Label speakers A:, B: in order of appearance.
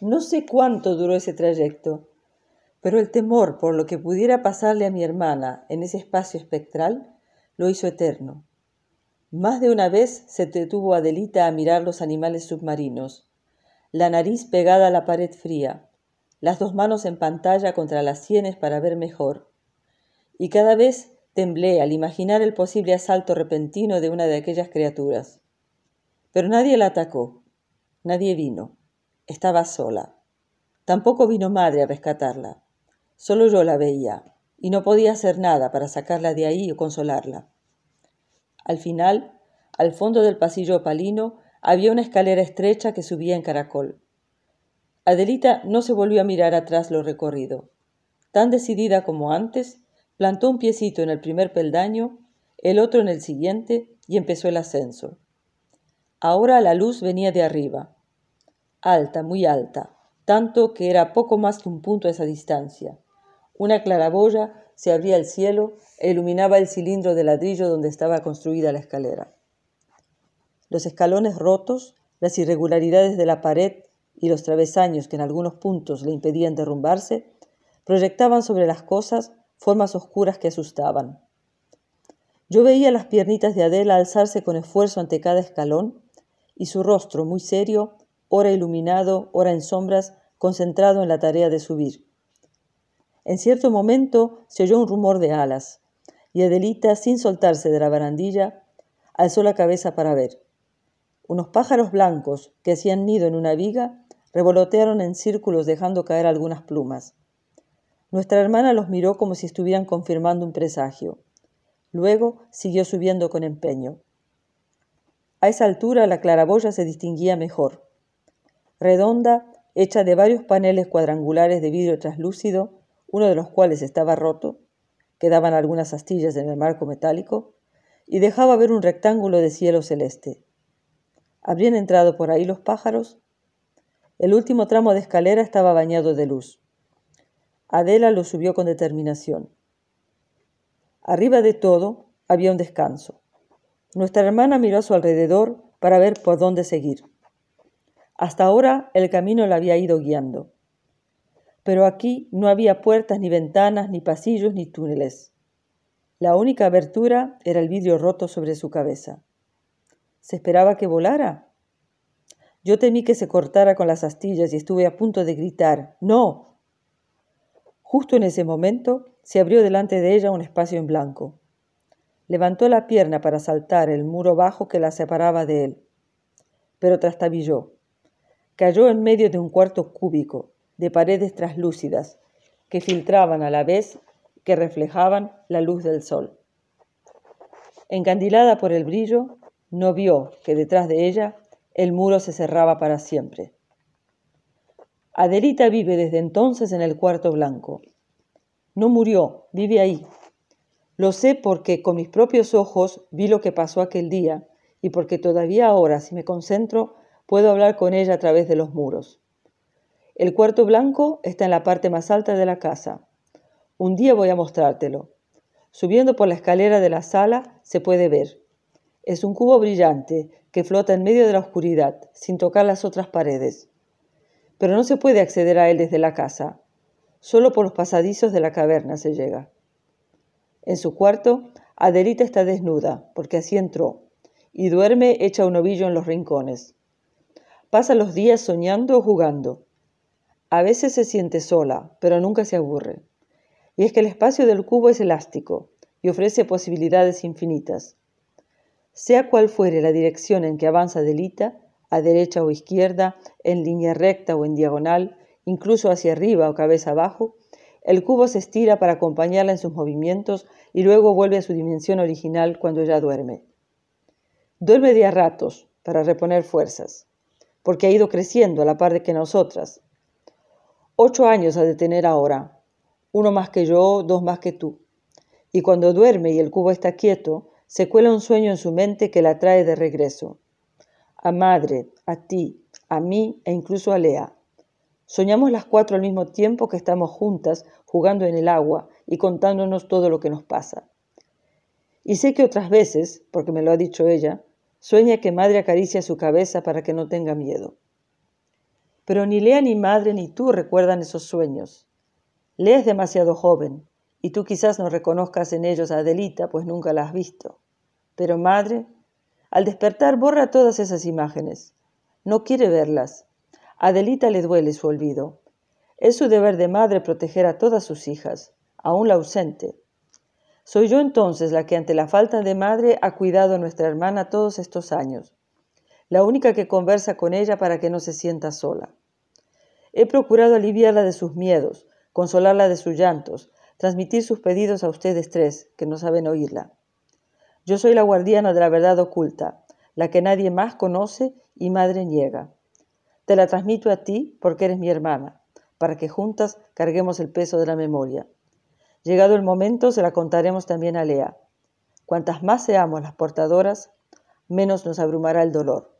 A: No sé cuánto duró ese trayecto, pero el temor por lo que pudiera pasarle a mi hermana en ese espacio espectral lo hizo eterno. Más de una vez se detuvo Adelita a mirar los animales submarinos, la nariz pegada a la pared fría, las dos manos en pantalla contra las sienes para ver mejor. Y cada vez temblé al imaginar el posible asalto repentino de una de aquellas criaturas. Pero nadie la atacó, nadie vino, estaba sola. Tampoco vino madre a rescatarla. Solo yo la veía, y no podía hacer nada para sacarla de ahí o consolarla. Al final, al fondo del pasillo opalino, había una escalera estrecha que subía en caracol. Adelita no se volvió a mirar atrás lo recorrido. Tan decidida como antes, plantó un piecito en el primer peldaño, el otro en el siguiente, y empezó el ascenso. Ahora la luz venía de arriba, alta, muy alta, tanto que era poco más que un punto a esa distancia. Una claraboya se abría el cielo e iluminaba el cilindro de ladrillo donde estaba construida la escalera. Los escalones rotos, las irregularidades de la pared y los travesaños que en algunos puntos le impedían derrumbarse, proyectaban sobre las cosas formas oscuras que asustaban. Yo veía las piernitas de Adela alzarse con esfuerzo ante cada escalón y su rostro muy serio, ora iluminado, ora en sombras, concentrado en la tarea de subir. En cierto momento se oyó un rumor de alas, y Adelita, sin soltarse de la barandilla, alzó la cabeza para ver. Unos pájaros blancos que hacían nido en una viga revolotearon en círculos dejando caer algunas plumas. Nuestra hermana los miró como si estuvieran confirmando un presagio. Luego siguió subiendo con empeño. A esa altura la claraboya se distinguía mejor. Redonda, hecha de varios paneles cuadrangulares de vidrio traslúcido, uno de los cuales estaba roto, quedaban algunas astillas en el marco metálico, y dejaba ver un rectángulo de cielo celeste. ¿Habrían entrado por ahí los pájaros? El último tramo de escalera estaba bañado de luz. Adela lo subió con determinación. Arriba de todo había un descanso. Nuestra hermana miró a su alrededor para ver por dónde seguir. Hasta ahora el camino la había ido guiando pero aquí no había puertas ni ventanas, ni pasillos, ni túneles. La única abertura era el vidrio roto sobre su cabeza. ¿Se esperaba que volara? Yo temí que se cortara con las astillas y estuve a punto de gritar ¡No! Justo en ese momento se abrió delante de ella un espacio en blanco. Levantó la pierna para saltar el muro bajo que la separaba de él, pero trastabilló. Cayó en medio de un cuarto cúbico, de paredes traslúcidas que filtraban a la vez que reflejaban la luz del sol. Encandilada por el brillo, no vio que detrás de ella el muro se cerraba para siempre. Adelita vive desde entonces en el cuarto blanco. No murió, vive ahí. Lo sé porque con mis propios ojos vi lo que pasó aquel día y porque todavía ahora, si me concentro, puedo hablar con ella a través de los muros. El cuarto blanco está en la parte más alta de la casa. Un día voy a mostrártelo. Subiendo por la escalera de la sala se puede ver. Es un cubo brillante que flota en medio de la oscuridad, sin tocar las otras paredes. Pero no se puede acceder a él desde la casa. Solo por los pasadizos de la caverna se llega. En su cuarto, Adelita está desnuda, porque así entró, y duerme hecha un ovillo en los rincones. Pasa los días soñando o jugando. A veces se siente sola, pero nunca se aburre. Y es que el espacio del cubo es elástico y ofrece posibilidades infinitas. Sea cual fuere la dirección en que avanza Delita, a derecha o izquierda, en línea recta o en diagonal, incluso hacia arriba o cabeza abajo, el cubo se estira para acompañarla en sus movimientos y luego vuelve a su dimensión original cuando ella duerme. Duerme de a ratos para reponer fuerzas, porque ha ido creciendo a la par de que nosotras, Ocho años ha de tener ahora, uno más que yo, dos más que tú. Y cuando duerme y el cubo está quieto, se cuela un sueño en su mente que la trae de regreso. A madre, a ti, a mí e incluso a Lea. Soñamos las cuatro al mismo tiempo que estamos juntas jugando en el agua y contándonos todo lo que nos pasa. Y sé que otras veces, porque me lo ha dicho ella, sueña que madre acaricia su cabeza para que no tenga miedo. Pero ni Lea ni madre ni tú recuerdan esos sueños. Lea es demasiado joven, y tú quizás no reconozcas en ellos a Adelita, pues nunca la has visto. Pero madre, al despertar borra todas esas imágenes. No quiere verlas. A Adelita le duele su olvido. Es su deber de madre proteger a todas sus hijas, aún la ausente. Soy yo entonces la que ante la falta de madre ha cuidado a nuestra hermana todos estos años, la única que conversa con ella para que no se sienta sola. He procurado aliviarla de sus miedos, consolarla de sus llantos, transmitir sus pedidos a ustedes tres, que no saben oírla. Yo soy la guardiana de la verdad oculta, la que nadie más conoce y madre niega. Te la transmito a ti porque eres mi hermana, para que juntas carguemos el peso de la memoria. Llegado el momento, se la contaremos también a Lea. Cuantas más seamos las portadoras, menos nos abrumará el dolor.